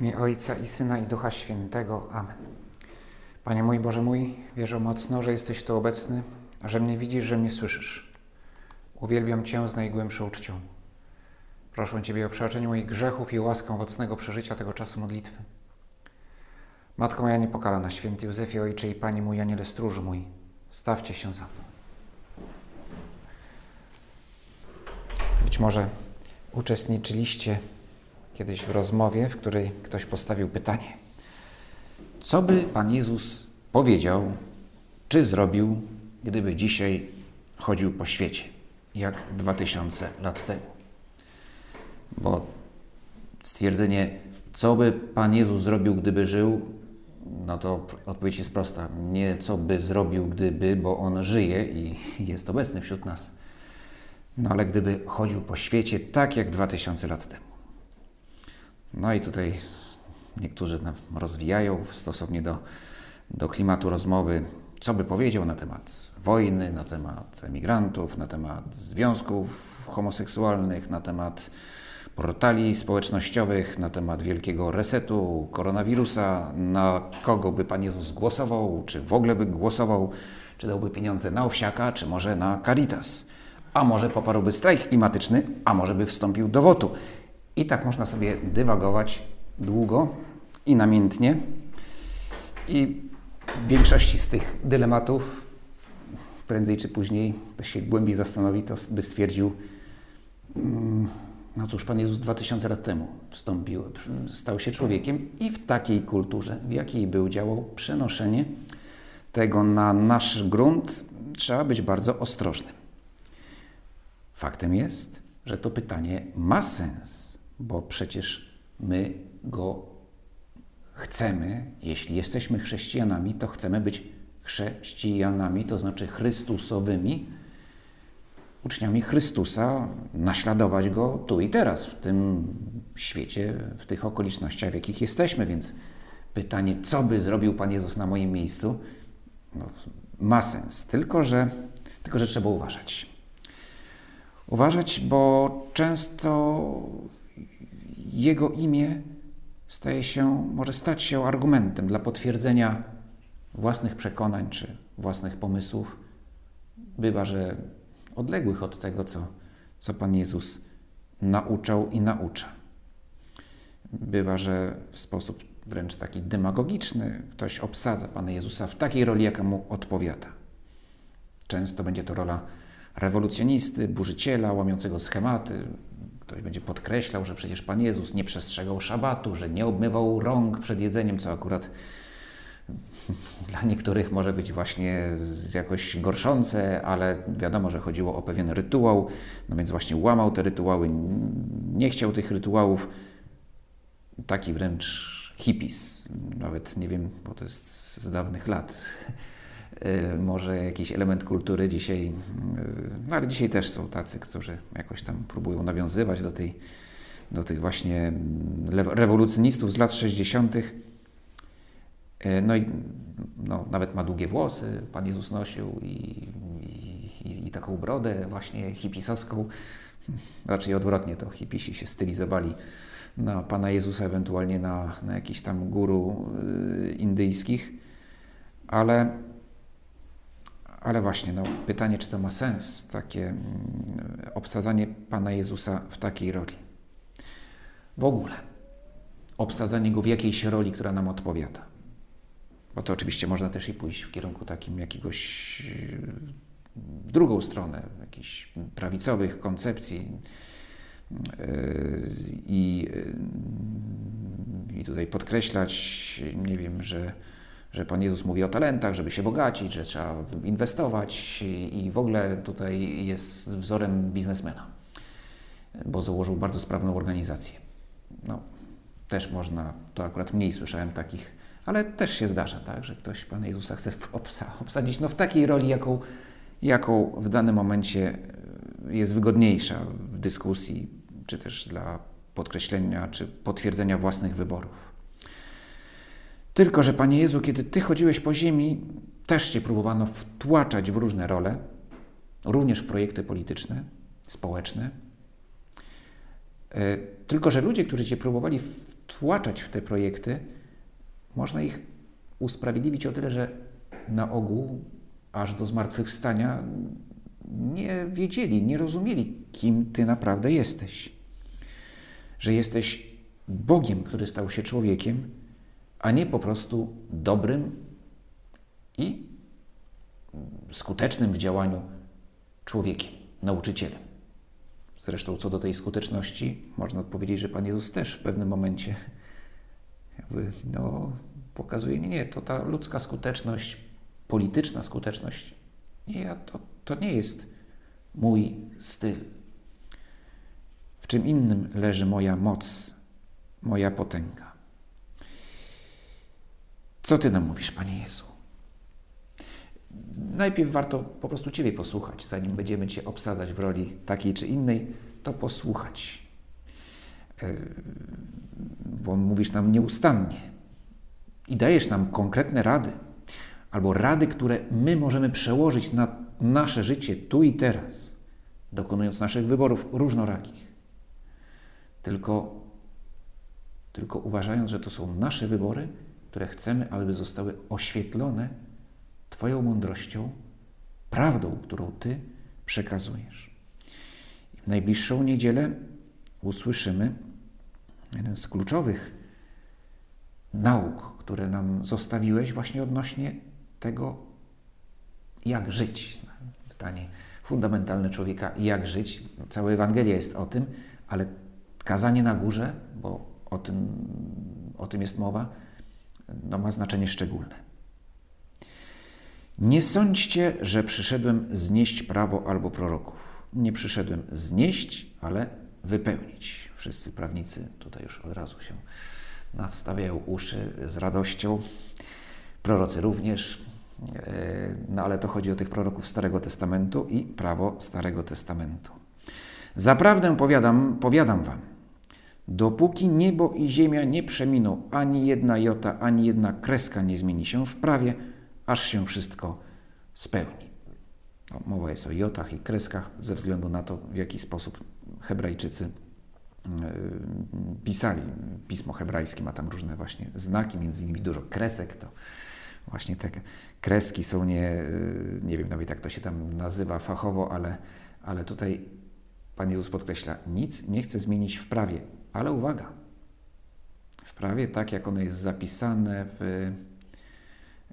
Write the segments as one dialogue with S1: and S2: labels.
S1: W imię Ojca i Syna i Ducha Świętego. Amen. Panie mój, Boże mój, wierzę mocno, że jesteś tu obecny, że mnie widzisz, że mnie słyszysz. Uwielbiam Cię z najgłębszą uczcią. Proszę Ciebie o przebaczenie moich grzechów i łaskę owocnego przeżycia tego czasu modlitwy. Matko moja niepokalana, święty Józefie, Ojcze i Panie mój, Aniele stróż mój, stawcie się za mną. Być może uczestniczyliście kiedyś w rozmowie, w której ktoś postawił pytanie: Co by Pan Jezus powiedział, czy zrobił, gdyby dzisiaj chodził po świecie, jak dwa tysiące lat temu? Bo stwierdzenie, co by Pan Jezus zrobił, gdyby żył, no to odpowiedź jest prosta. Nie co by zrobił, gdyby, bo On żyje i jest obecny wśród nas. No ale gdyby chodził po świecie tak jak dwa tysiące lat temu. No i tutaj niektórzy rozwijają stosownie do, do klimatu rozmowy, co by powiedział na temat wojny, na temat emigrantów, na temat związków homoseksualnych, na temat portali społecznościowych, na temat wielkiego resetu, koronawirusa, na kogo by Pan Jezus głosował, czy w ogóle by głosował, czy dałby pieniądze na owsiaka, czy może na Caritas, a może poparłby strajk klimatyczny, a może by wstąpił do wotu. I tak można sobie dywagować długo i namiętnie. I w większości z tych dylematów, prędzej czy później, ktoś się głębiej zastanowi, to by stwierdził, mm, no cóż, Pan Jezus 2000 lat temu wstąpił, stał się człowiekiem i w takiej kulturze, w jakiej był, działał przenoszenie tego na nasz grunt, trzeba być bardzo ostrożnym. Faktem jest, że to pytanie ma sens bo przecież my go chcemy, jeśli jesteśmy chrześcijanami, to chcemy być chrześcijanami, to znaczy Chrystusowymi, uczniami Chrystusa, naśladować go tu i teraz, w tym świecie, w tych okolicznościach, w jakich jesteśmy. Więc pytanie, co by zrobił Pan Jezus na moim miejscu, no, ma sens, tylko że, tylko że trzeba uważać. Uważać, bo często jego imię staje się, może stać się argumentem dla potwierdzenia własnych przekonań czy własnych pomysłów. Bywa, że odległych od tego, co, co Pan Jezus nauczał i naucza. Bywa, że w sposób wręcz taki demagogiczny ktoś obsadza Pana Jezusa w takiej roli, jaka mu odpowiada. Często będzie to rola rewolucjonisty, burzyciela, łamiącego schematy, Ktoś będzie podkreślał, że przecież Pan Jezus nie przestrzegał szabatu, że nie obmywał rąk przed jedzeniem, co akurat dla niektórych może być właśnie jakoś gorszące, ale wiadomo, że chodziło o pewien rytuał, no więc właśnie łamał te rytuały, nie chciał tych rytuałów. Taki wręcz hipis, nawet nie wiem, bo to jest z dawnych lat. Y, może jakiś element kultury dzisiaj, y, no ale dzisiaj też są tacy, którzy jakoś tam próbują nawiązywać do, tej, do tych właśnie mm, rewolucjonistów z lat 60. Y, no i no, nawet ma długie włosy, Pan Jezus nosił i, i, i taką brodę właśnie hipisowską. Raczej odwrotnie to hipisi się stylizowali na Pana Jezusa, ewentualnie na, na jakichś tam guru indyjskich, ale ale właśnie, no, pytanie, czy to ma sens, takie mm, obsadzanie Pana Jezusa w takiej roli. W ogóle, obsadzanie Go w jakiejś roli, która nam odpowiada. Bo to oczywiście można też i pójść w kierunku takim jakiegoś w drugą stronę, jakichś prawicowych koncepcji. Yy, I, yy, I tutaj podkreślać, nie wiem, że że Pan Jezus mówi o talentach, żeby się bogacić, że trzeba inwestować i w ogóle tutaj jest wzorem biznesmena, bo założył bardzo sprawną organizację. No, też można, to akurat mniej słyszałem takich, ale też się zdarza, tak, że ktoś Pana Jezusa chce obsadzić no, w takiej roli, jaką, jaką w danym momencie jest wygodniejsza w dyskusji, czy też dla podkreślenia, czy potwierdzenia własnych wyborów. Tylko, że Panie Jezu, kiedy Ty chodziłeś po ziemi, też Cię próbowano wtłaczać w różne role, również w projekty polityczne, społeczne. E, tylko, że ludzie, którzy Cię próbowali wtłaczać w te projekty, można ich usprawiedliwić o tyle, że na ogół aż do zmartwychwstania nie wiedzieli, nie rozumieli, kim Ty naprawdę jesteś. Że jesteś Bogiem, który stał się człowiekiem, a nie po prostu dobrym i skutecznym w działaniu człowiekiem, nauczycielem. Zresztą co do tej skuteczności, można odpowiedzieć, że Pan Jezus też w pewnym momencie jakby, no, pokazuje, nie, nie, to ta ludzka skuteczność, polityczna skuteczność, nie, to, to nie jest mój styl. W czym innym leży moja moc, moja potęga. Co Ty nam mówisz, Panie Jezu? Najpierw warto po prostu Ciebie posłuchać, zanim będziemy Cię obsadzać w roli takiej czy innej, to posłuchać. E, bo mówisz nam nieustannie i dajesz nam konkretne rady, albo rady, które my możemy przełożyć na nasze życie tu i teraz, dokonując naszych wyborów różnorakich. Tylko, tylko uważając, że to są nasze wybory, które chcemy, aby zostały oświetlone Twoją mądrością, prawdą, którą Ty przekazujesz. W najbliższą niedzielę usłyszymy jeden z kluczowych nauk, które nam zostawiłeś właśnie odnośnie tego, jak żyć. Pytanie fundamentalne człowieka, jak żyć. Cała Ewangelia jest o tym, ale kazanie na górze, bo o tym, o tym jest mowa, no ma znaczenie szczególne. Nie sądźcie, że przyszedłem znieść prawo albo proroków. Nie przyszedłem znieść, ale wypełnić. Wszyscy prawnicy tutaj już od razu się nadstawiają uszy z radością. Prorocy również, e, no ale to chodzi o tych proroków Starego Testamentu i prawo Starego Testamentu. Zaprawdę powiadam, powiadam wam, dopóki niebo i ziemia nie przeminą, ani jedna jota, ani jedna kreska nie zmieni się w prawie, aż się wszystko spełni. No, mowa jest o jotach i kreskach ze względu na to, w jaki sposób Hebrajczycy yy, pisali. Pismo hebrajskie ma tam różne właśnie znaki, między innymi dużo kresek. To właśnie te kreski są nie, yy, nie wiem nawet jak to się tam nazywa fachowo, ale, ale tutaj Pan Jezus podkreśla, nic nie chce zmienić w prawie, ale uwaga, w prawie tak jak ono jest zapisane w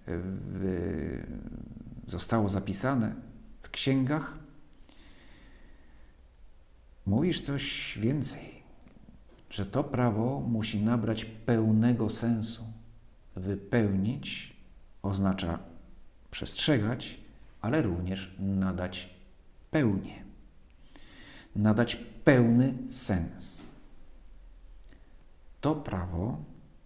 S1: w, zostało zapisane w księgach, mówisz coś więcej, że to prawo musi nabrać pełnego sensu. Wypełnić oznacza przestrzegać, ale również nadać pełnię, nadać pełny sens. To prawo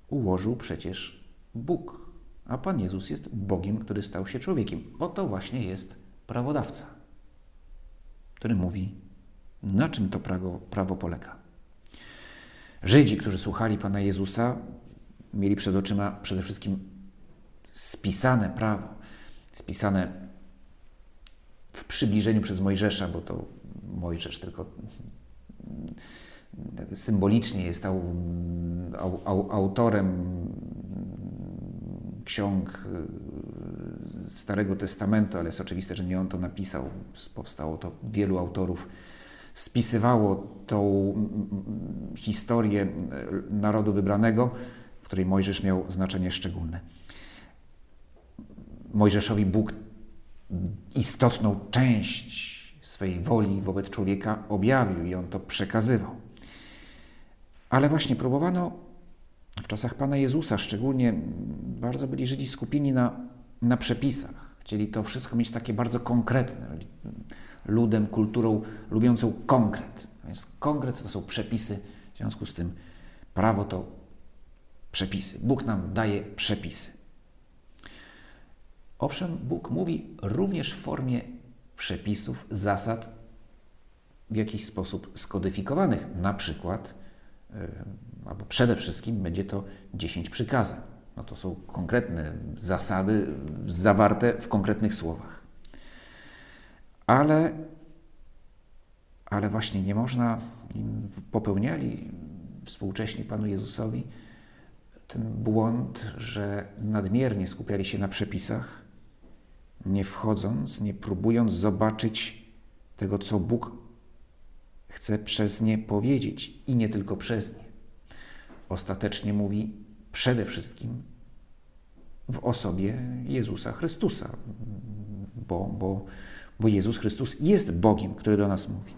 S1: ułożył przecież Bóg a Pan Jezus jest Bogiem, który stał się człowiekiem. Oto właśnie jest prawodawca, który mówi, na czym to prawo, prawo polega. Żydzi, którzy słuchali Pana Jezusa, mieli przed oczyma przede wszystkim spisane prawo, spisane w przybliżeniu przez Mojżesza, bo to Mojżesz tylko symbolicznie jest autorem ksiąg y, Starego Testamentu, ale jest oczywiste, że nie on to napisał. Powstało to wielu autorów. Spisywało tą historię y, narodu wybranego, w której Mojżesz miał znaczenie szczególne. Mojżeszowi Bóg istotną część swojej woli wobec człowieka objawił i on to przekazywał. Ale właśnie próbowano w czasach Pana Jezusa szczególnie bardzo byli Żydzi skupieni na, na przepisach. Chcieli to wszystko mieć takie bardzo konkretne. Ludem, kulturą lubiącą konkret. Więc konkret to są przepisy, w związku z tym prawo to przepisy. Bóg nam daje przepisy. Owszem, Bóg mówi również w formie przepisów, zasad w jakiś sposób skodyfikowanych, na przykład albo przede wszystkim będzie to 10 przykazań. No to są konkretne zasady zawarte w konkretnych słowach. Ale, ale właśnie nie można, popełniali współcześni Panu Jezusowi ten błąd, że nadmiernie skupiali się na przepisach, nie wchodząc, nie próbując zobaczyć tego, co Bóg chce przez nie powiedzieć i nie tylko przez nie. Ostatecznie mówi przede wszystkim w osobie Jezusa Chrystusa, bo, bo, bo Jezus Chrystus jest Bogiem, który do nas mówi.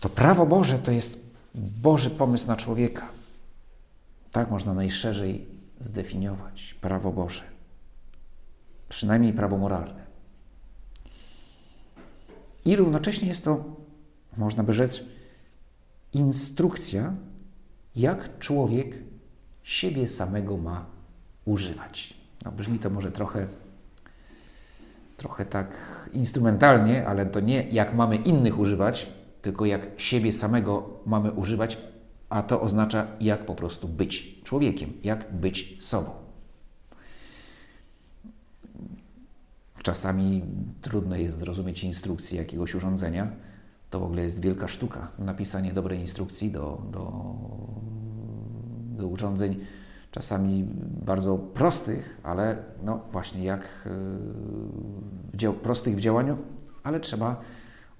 S1: To prawo Boże to jest Boży pomysł na człowieka. Tak można najszerzej zdefiniować prawo Boże. Przynajmniej prawo moralne. I równocześnie jest to, można by rzec, instrukcja, jak człowiek siebie samego ma używać. No, brzmi to może trochę, trochę tak instrumentalnie, ale to nie jak mamy innych używać, tylko jak siebie samego mamy używać, a to oznacza jak po prostu być człowiekiem, jak być sobą. Czasami trudno jest zrozumieć instrukcję jakiegoś urządzenia. To w ogóle jest wielka sztuka, napisanie dobrej instrukcji do, do, do urządzeń, czasami bardzo prostych, ale no właśnie jak w prostych w działaniu, ale trzeba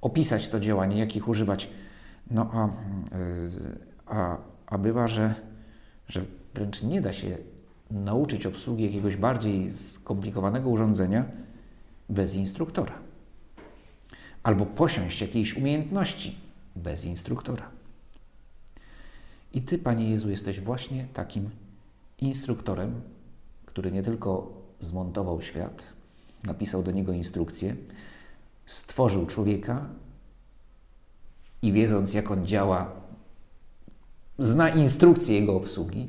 S1: opisać to działanie, jak ich używać. No a, a, a bywa, że, że wręcz nie da się nauczyć obsługi jakiegoś bardziej skomplikowanego urządzenia bez instruktora. Albo posiąść jakiejś umiejętności bez instruktora. I Ty, Panie Jezu, jesteś właśnie takim instruktorem, który nie tylko zmontował świat, napisał do niego instrukcję, stworzył człowieka i wiedząc, jak on działa, zna instrukcję jego obsługi,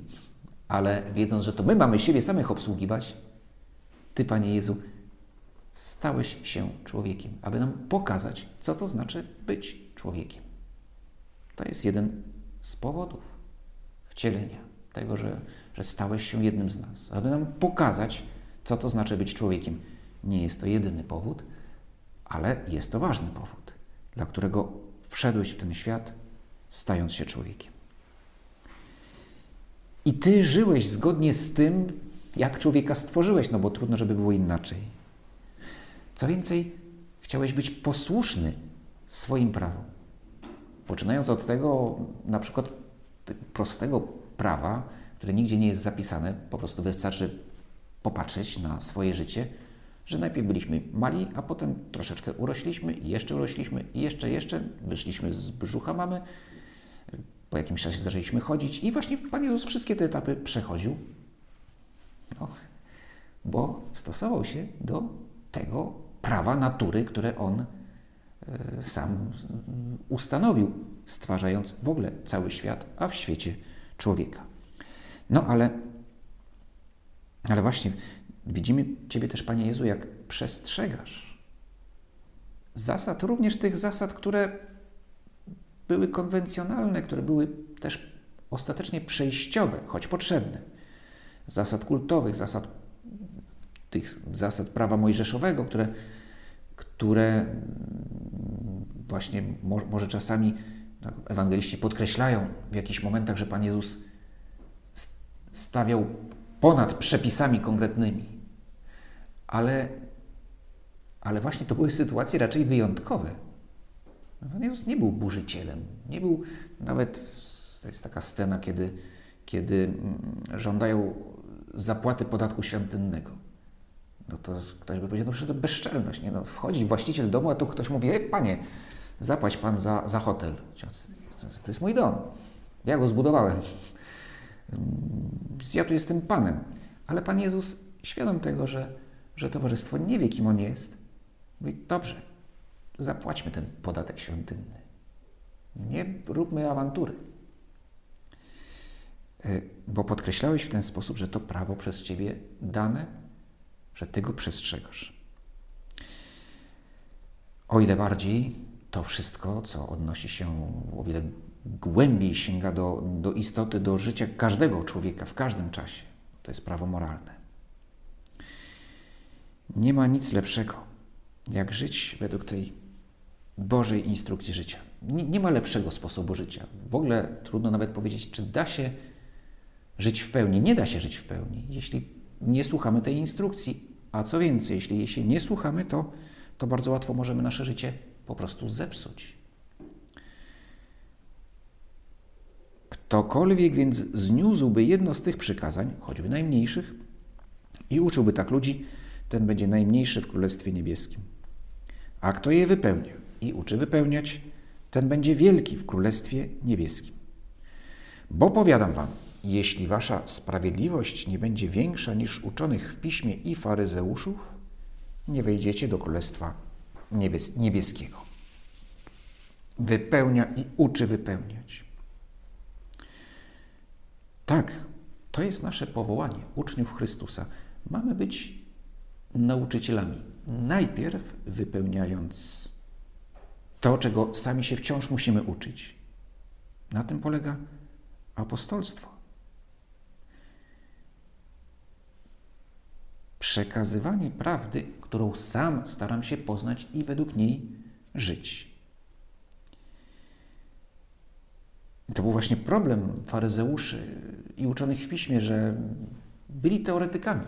S1: ale wiedząc, że to my mamy siebie samych obsługiwać, Ty, Panie Jezu, stałeś się człowiekiem, aby nam pokazać, co to znaczy być człowiekiem. To jest jeden z powodów wcielenia, tego, że, że stałeś się jednym z nas, aby nam pokazać, co to znaczy być człowiekiem. Nie jest to jedyny powód, ale jest to ważny powód, dla którego wszedłeś w ten świat, stając się człowiekiem. I ty żyłeś zgodnie z tym, jak człowieka stworzyłeś, no bo trudno, żeby było inaczej. Co więcej, chciałeś być posłuszny swoim prawom. Poczynając od tego, na przykład prostego prawa, które nigdzie nie jest zapisane, po prostu wystarczy popatrzeć na swoje życie, że najpierw byliśmy mali, a potem troszeczkę urośliśmy i jeszcze urośliśmy i jeszcze, jeszcze, wyszliśmy z brzucha mamy, po jakimś czasie zaczęliśmy chodzić i właśnie Pan Jezus wszystkie te etapy przechodził, no, bo stosował się do tego prawa natury, które On e, sam ustanowił, stwarzając w ogóle cały świat, a w świecie człowieka. No ale, ale właśnie Widzimy Ciebie też, Panie Jezu, jak przestrzegasz zasad, również tych zasad, które były konwencjonalne, które były też ostatecznie przejściowe, choć potrzebne. Zasad kultowych, zasad tych zasad prawa mojżeszowego, które, które właśnie może czasami no, ewangeliści podkreślają w jakichś momentach, że Pan Jezus stawiał ponad przepisami konkretnymi ale, ale właśnie to były sytuacje raczej wyjątkowe. Pan Jezus nie był burzycielem, nie był nawet, to jest taka scena, kiedy, kiedy mm, żądają zapłaty podatku świątynnego. No to ktoś by powiedział, no przecież to bezczelność, nie? No, wchodzi właściciel domu, a tu ktoś mówi, Ej, panie, zapłać pan za, za hotel. To jest mój dom, ja go zbudowałem. Ja tu jestem panem. Ale Pan Jezus, świadom tego, że że towarzystwo nie wie, kim on jest, mówi, dobrze, zapłaćmy ten podatek świątynny. Nie róbmy awantury. E, bo podkreślałeś w ten sposób, że to prawo przez Ciebie dane, że Ty go przestrzegasz. O ile bardziej to wszystko, co odnosi się o wiele głębiej, sięga do, do istoty, do życia każdego człowieka w każdym czasie. To jest prawo moralne. Nie ma nic lepszego, jak żyć według tej Bożej instrukcji życia. Nie, nie ma lepszego sposobu życia. W ogóle trudno nawet powiedzieć, czy da się żyć w pełni. Nie da się żyć w pełni, jeśli nie słuchamy tej instrukcji. A co więcej, jeśli jej się nie słuchamy, to, to bardzo łatwo możemy nasze życie po prostu zepsuć. Ktokolwiek więc zniósłby jedno z tych przykazań, choćby najmniejszych, i uczyłby tak ludzi, ten będzie najmniejszy w Królestwie Niebieskim. A kto je wypełnia i uczy wypełniać, ten będzie wielki w Królestwie Niebieskim. Bo powiadam wam, jeśli wasza sprawiedliwość nie będzie większa niż uczonych w piśmie i faryzeuszów, nie wejdziecie do Królestwa Niebieskiego. Wypełnia i uczy wypełniać. Tak, to jest nasze powołanie, uczniów Chrystusa. Mamy być nauczycielami. Najpierw wypełniając to, czego sami się wciąż musimy uczyć. Na tym polega apostolstwo. Przekazywanie prawdy, którą sam staram się poznać i według niej żyć. To był właśnie problem faryzeuszy i uczonych w piśmie, że byli teoretykami.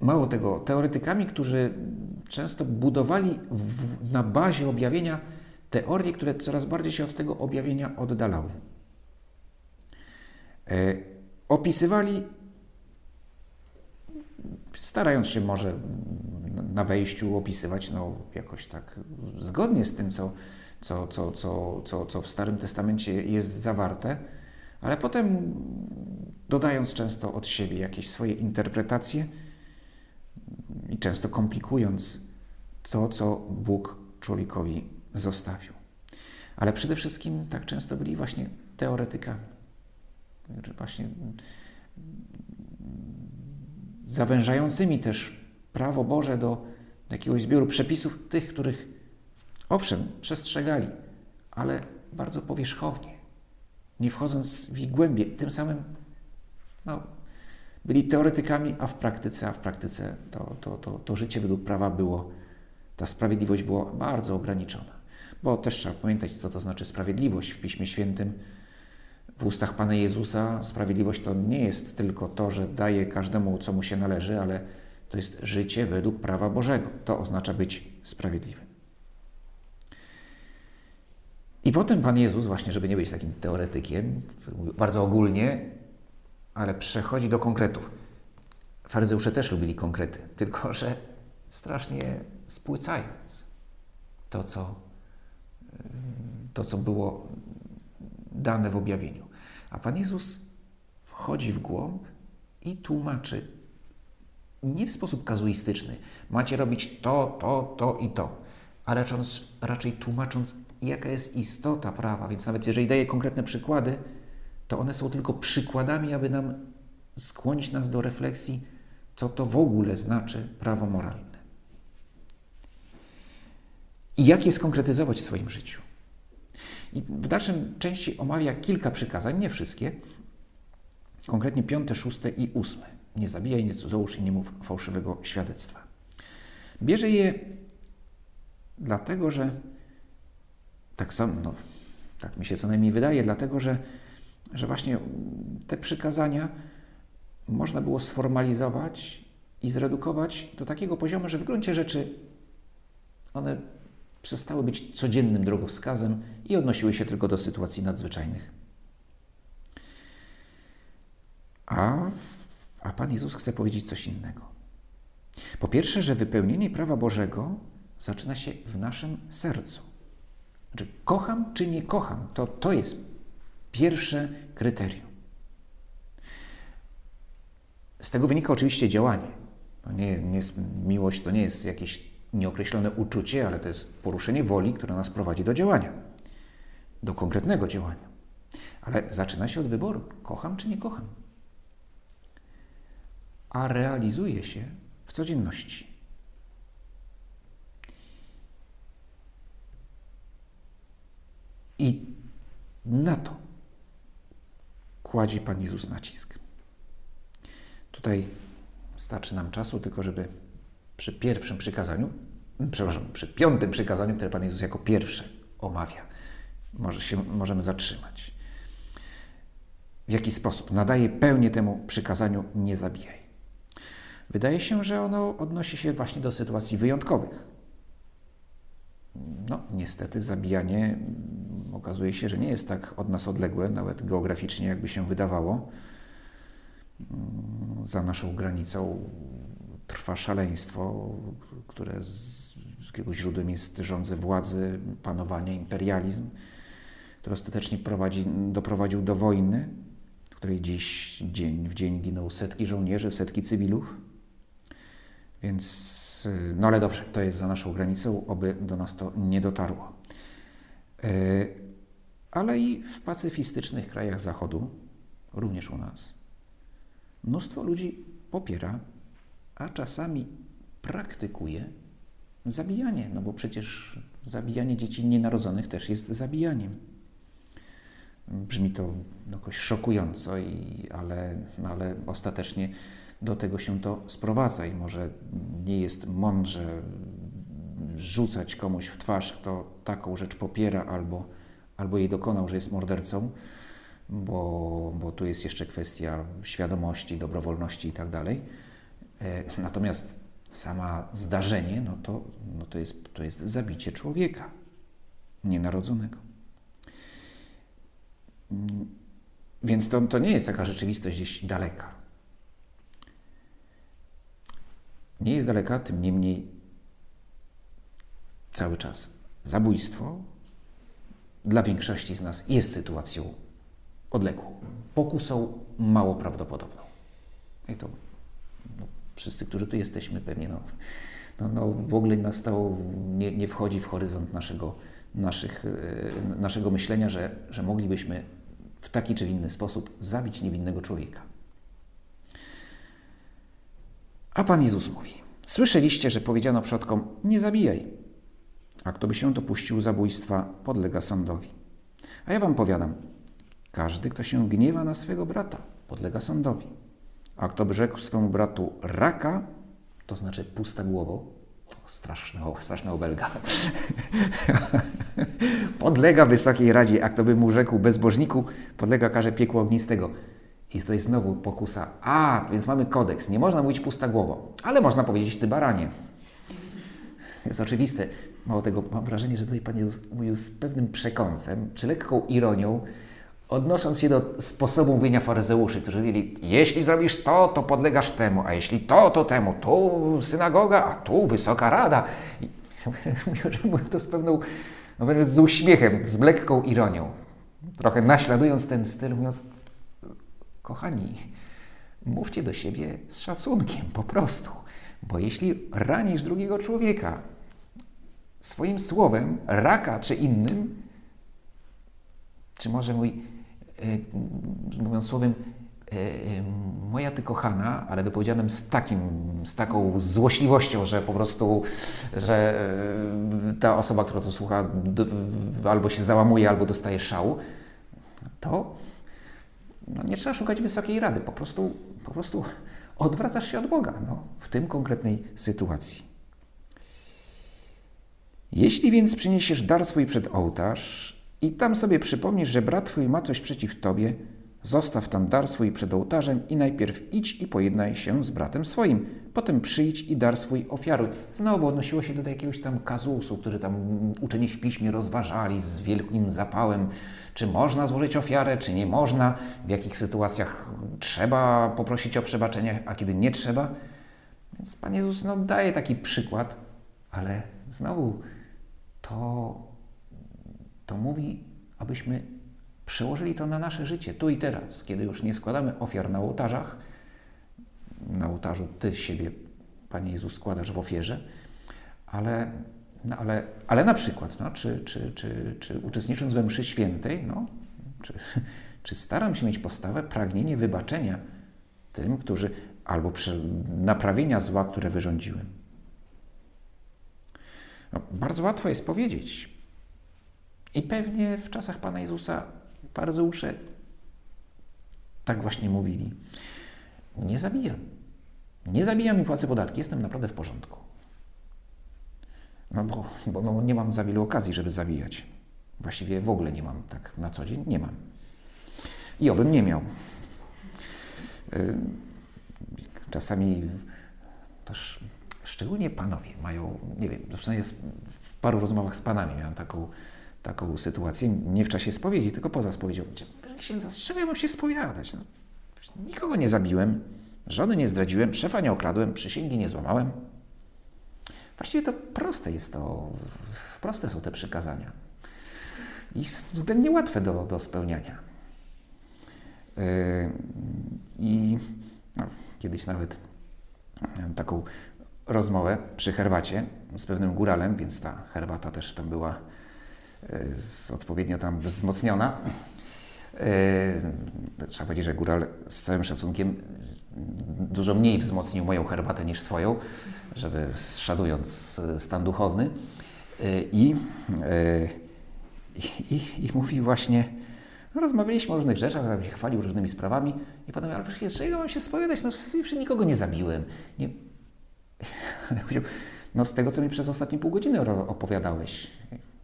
S1: Mało tego, teoretykami, którzy często budowali w, na bazie objawienia teorie, które coraz bardziej się od tego objawienia oddalały. E, opisywali, starając się może na wejściu opisywać, no jakoś tak zgodnie z tym, co, co, co, co, co, co w Starym Testamencie jest zawarte, ale potem dodając często od siebie jakieś swoje interpretacje i często komplikując to, co Bóg człowiekowi zostawił. Ale przede wszystkim tak często byli właśnie teoretykami. Właśnie zawężającymi też prawo Boże do jakiegoś zbioru przepisów, tych, których owszem, przestrzegali, ale bardzo powierzchownie, nie wchodząc w ich głębie. Tym samym no, byli teoretykami, a w praktyce, a w praktyce to, to, to, to życie według prawa było, ta sprawiedliwość była bardzo ograniczona. Bo też trzeba pamiętać, co to znaczy sprawiedliwość w Piśmie Świętym. W ustach Pana Jezusa sprawiedliwość to nie jest tylko to, że daje każdemu, co mu się należy, ale to jest życie według prawa Bożego. To oznacza być sprawiedliwym. I potem Pan Jezus, właśnie, żeby nie być takim teoretykiem, bardzo ogólnie, ale przechodzi do konkretów. Faryzeusze też lubili konkrety, tylko że strasznie spłycając to, co, to, co było dane w objawieniu. A Pan Jezus wchodzi w głąb i tłumaczy nie w sposób kazuistyczny. Macie robić to, to, to i to, ale raczej tłumacząc, jaka jest istota prawa. Więc nawet jeżeli daje konkretne przykłady, to one są tylko przykładami, aby nam skłonić nas do refleksji, co to w ogóle znaczy prawo moralne. I jak je skonkretyzować w swoim życiu. I w dalszym części omawia kilka przykazań, nie wszystkie, konkretnie piąte, szóste i ósme. Nie zabijaj, nie cudzołóż i nie mów fałszywego świadectwa. Bierze je dlatego, że tak samo, no, tak mi się co najmniej wydaje, dlatego że że właśnie te przykazania można było sformalizować i zredukować do takiego poziomu, że w gruncie rzeczy one przestały być codziennym drogowskazem i odnosiły się tylko do sytuacji nadzwyczajnych. A, a Pan Jezus chce powiedzieć coś innego. Po pierwsze, że wypełnienie prawa Bożego zaczyna się w naszym sercu. Znaczy, kocham czy nie kocham, to, to jest Pierwsze kryterium. Z tego wynika oczywiście działanie. Nie, nie miłość to nie jest jakieś nieokreślone uczucie, ale to jest poruszenie woli, które nas prowadzi do działania, do konkretnego działania. Ale zaczyna się od wyboru: kocham czy nie kocham. A realizuje się w codzienności. I na to kładzie Pan Jezus nacisk. Tutaj starczy nam czasu tylko, żeby przy pierwszym przykazaniu przepraszam, przy piątym przykazaniu, które Pan Jezus jako pierwsze omawia. Może się, możemy zatrzymać. W jaki sposób nadaje pełnię temu przykazaniu nie zabijaj. Wydaje się, że ono odnosi się właśnie do sytuacji wyjątkowych. No, niestety zabijanie mm, okazuje się, że nie jest tak od nas odległe, nawet geograficznie, jakby się wydawało. Mm, za naszą granicą trwa szaleństwo, które z, z jego źródłem jest rządze władzy, panowania, imperializm, który ostatecznie prowadzi, doprowadził do wojny, w której dziś dzień w dzień giną setki żołnierzy, setki cywilów. Więc, no ale dobrze, to jest za naszą granicą, oby do nas to nie dotarło. E, ale i w pacyfistycznych krajach Zachodu, również u nas, mnóstwo ludzi popiera, a czasami praktykuje zabijanie, no bo przecież zabijanie dzieci nienarodzonych też jest zabijaniem. Brzmi to jakoś szokująco, i, ale, ale ostatecznie do tego się to sprowadza i może nie jest mądrze rzucać komuś w twarz, kto taką rzecz popiera albo, albo jej dokonał, że jest mordercą, bo, bo tu jest jeszcze kwestia świadomości, dobrowolności i tak natomiast sama zdarzenie, no to, no to, jest, to jest zabicie człowieka nienarodzonego. Mm, więc to, to nie jest taka rzeczywistość gdzieś daleka. Nie jest daleka, tym niemniej cały czas zabójstwo dla większości z nas jest sytuacją odległą, pokusą mało prawdopodobną. I to wszyscy, którzy tu jesteśmy, pewnie no, no, no w ogóle nas to nie, nie wchodzi w horyzont naszego, naszych, e, naszego myślenia, że, że moglibyśmy w taki czy inny sposób zabić niewinnego człowieka. A Pan Jezus mówi: Słyszeliście, że powiedziano przodkom: Nie zabijaj. A kto by się dopuścił zabójstwa, podlega sądowi. A ja wam powiadam: każdy, kto się gniewa na swego brata, podlega sądowi. A kto by rzekł swemu bratu raka, to znaczy pusta głowo, straszna, straszna obelga, podlega Wysokiej Radzie, a kto by mu rzekł bezbożniku, podlega karze piekła ognistego. I to jest znowu pokusa. A, więc mamy kodeks. Nie można mówić pusta głowo, ale można powiedzieć ty baranie. Jest oczywiste. Mało tego, mam wrażenie, że tutaj Pan Jezus mówił z pewnym przekąsem, czy lekką ironią, odnosząc się do sposobu mówienia faryzeuszy, którzy mówili, jeśli zrobisz to, to podlegasz temu, a jeśli to, to temu, tu synagoga, a tu wysoka rada. I mówię, to z pewną, no z uśmiechem, z lekką ironią. Trochę naśladując ten styl, mówiąc, kochani, mówcie do siebie z szacunkiem, po prostu. Bo jeśli ranisz drugiego człowieka swoim słowem, raka czy innym, czy może mój mówiąc słowem, e, e, moja ty kochana, ale wypowiedzianym z, takim, z taką złośliwością, że po prostu, że ta osoba, która to słucha, albo się załamuje, albo dostaje szału, to no, nie trzeba szukać wysokiej rady, po prostu, po prostu odwracasz się od Boga no, w tym konkretnej sytuacji. Jeśli więc przyniesiesz dar swój przed ołtarz i tam sobie przypomnisz, że brat twój ma coś przeciw tobie, zostaw tam dar swój przed ołtarzem i najpierw idź i pojednaj się z bratem swoim. Potem przyjdź i dar swój ofiaruj. Znowu odnosiło się do jakiegoś tam kazusu, który tam uczeni w piśmie rozważali z wielkim zapałem, czy można złożyć ofiarę, czy nie można, w jakich sytuacjach trzeba poprosić o przebaczenie, a kiedy nie trzeba. Więc Pan Jezus no, daje taki przykład, ale znowu to to mówi, abyśmy przełożyli to na nasze życie, tu i teraz, kiedy już nie składamy ofiar na ołtarzach, na ołtarzu Ty siebie, Panie Jezus, składasz w ofierze, ale, no ale, ale na przykład, no, czy, czy, czy, czy uczestnicząc we mszy świętej, no, czy, czy staram się mieć postawę, pragnienie wybaczenia tym, którzy, albo naprawienia zła, które wyrządziłem. No, bardzo łatwo jest powiedzieć, i pewnie w czasach Pana Jezusa faryzeusze tak właśnie mówili. Nie zabijam. Nie zabijam i płacę podatki. Jestem naprawdę w porządku. No bo, bo no, nie mam za wielu okazji, żeby zabijać. Właściwie w ogóle nie mam tak na co dzień, nie mam. I obym nie miał. Y, czasami też szczególnie panowie mają, nie wiem, w paru rozmowach z panami miałem taką, taką sytuację, nie w czasie spowiedzi, tylko poza spowiedzią. Księdza, z czego ja mam się spowiadać? No, nikogo nie zabiłem, żony nie zdradziłem, szefa nie okradłem, przysięgi nie złamałem. Właściwie to proste jest to, proste są te przykazania i względnie łatwe do, do spełniania. Yy, I no, kiedyś nawet miałem taką rozmowę przy herbacie z pewnym góralem, więc ta herbata też tam była odpowiednio tam wzmocniona. Yy, trzeba powiedzieć, że góral z całym szacunkiem dużo mniej wzmocnił moją herbatę niż swoją, żeby szanując stan duchowny. I i, i, i mówi właśnie, rozmawialiśmy o różnych rzeczach, tam się chwalił różnymi sprawami i potem, ale przecież czego mam się spowiadać, no przecież nikogo nie zabiłem. Nie. No z tego, co mi przez ostatnie pół godziny opowiadałeś,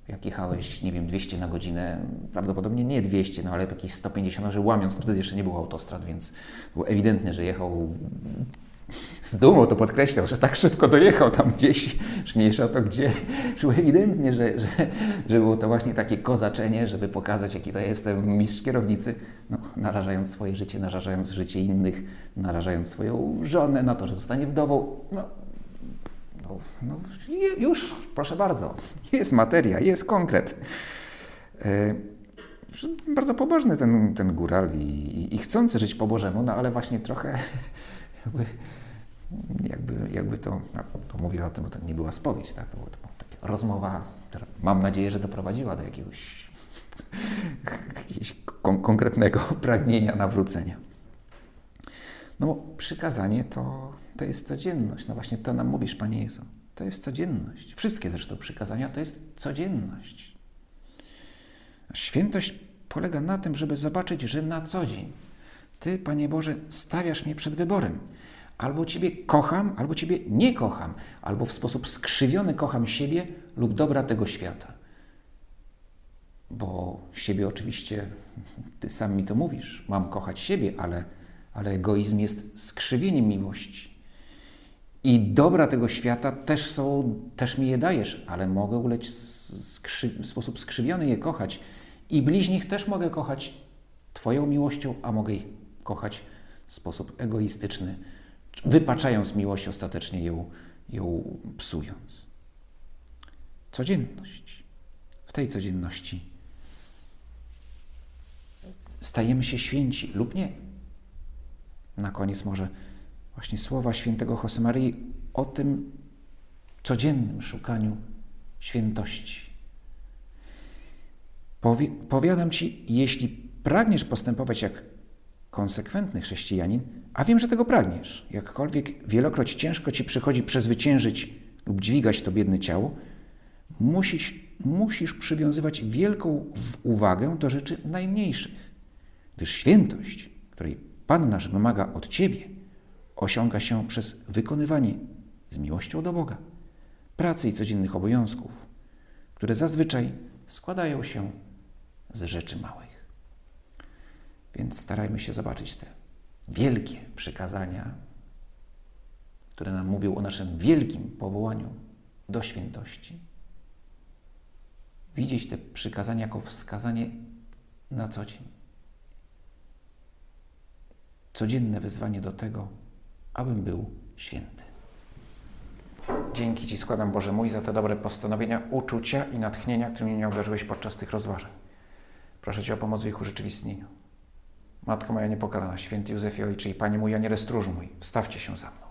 S1: jak jechałeś, nie wiem, 200 na godzinę, prawdopodobnie nie 200, no ale jakieś 150, że łamiąc, wtedy jeszcze nie było autostrad, więc było ewidentne, że jechał z dumą to podkreślał, że tak szybko dojechał tam gdzieś, już mniejsza to gdzie. Było ewidentnie, że, że, że było to właśnie takie kozaczenie, żeby pokazać, jaki to jestem mistrz kierownicy, no, narażając swoje życie, narażając życie innych, narażając swoją żonę na to, że zostanie wdową. No, no, no już, proszę bardzo, jest materia, jest konkret. E, bardzo pobożny ten, ten góral i, i, i chcący żyć po Bożemu, no ale właśnie trochę jakby, jakby, jakby to, to mówię o tym, bo to nie była spowiedź, tak? to była taka rozmowa, która mam nadzieję, że doprowadziła do jakiegoś, jakiegoś kon konkretnego pragnienia nawrócenia. No bo przykazanie to, to jest codzienność. No właśnie to nam mówisz, Panie Jezu. To jest codzienność. Wszystkie zresztą przykazania to jest codzienność. Świętość polega na tym, żeby zobaczyć, że na co dzień ty, Panie Boże, stawiasz mnie przed wyborem. Albo Ciebie kocham, albo Ciebie nie kocham, albo w sposób skrzywiony kocham siebie lub dobra tego świata. Bo siebie oczywiście, Ty sam mi to mówisz, mam kochać siebie, ale, ale egoizm jest skrzywieniem miłości. I dobra tego świata też są, też mi je dajesz, ale mogę ulec w sposób skrzywiony je kochać. I bliźnich też mogę kochać Twoją miłością, a mogę ich kochać w sposób egoistyczny, wypaczając miłość, ostatecznie ją, ją psując. Codzienność. W tej codzienności stajemy się święci lub nie. Na koniec może właśnie słowa świętego Josemaryi o tym codziennym szukaniu świętości. Powi powiadam Ci, jeśli pragniesz postępować jak konsekwentny chrześcijanin, a wiem, że tego pragniesz, jakkolwiek wielokroć ciężko ci przychodzi przezwyciężyć lub dźwigać to biedne ciało, musisz, musisz przywiązywać wielką uwagę do rzeczy najmniejszych, gdyż świętość, której Pan nasz wymaga od Ciebie, osiąga się przez wykonywanie z miłością do Boga pracy i codziennych obowiązków, które zazwyczaj składają się z rzeczy małych. Więc starajmy się zobaczyć te wielkie przykazania, które nam mówią o naszym wielkim powołaniu do świętości. Widzieć te przykazania jako wskazanie na co dzień. Codzienne wezwanie do tego, abym był święty. Dzięki Ci składam, Boże mój, za te dobre postanowienia, uczucia i natchnienia, którymi mnie obdarzyłeś podczas tych rozważań. Proszę Cię o pomoc w ich urzeczywistnieniu. Matko moja niepokalana, święty Józefie Ojcze i Panie mój, a nie stróż mój, wstawcie się za mną.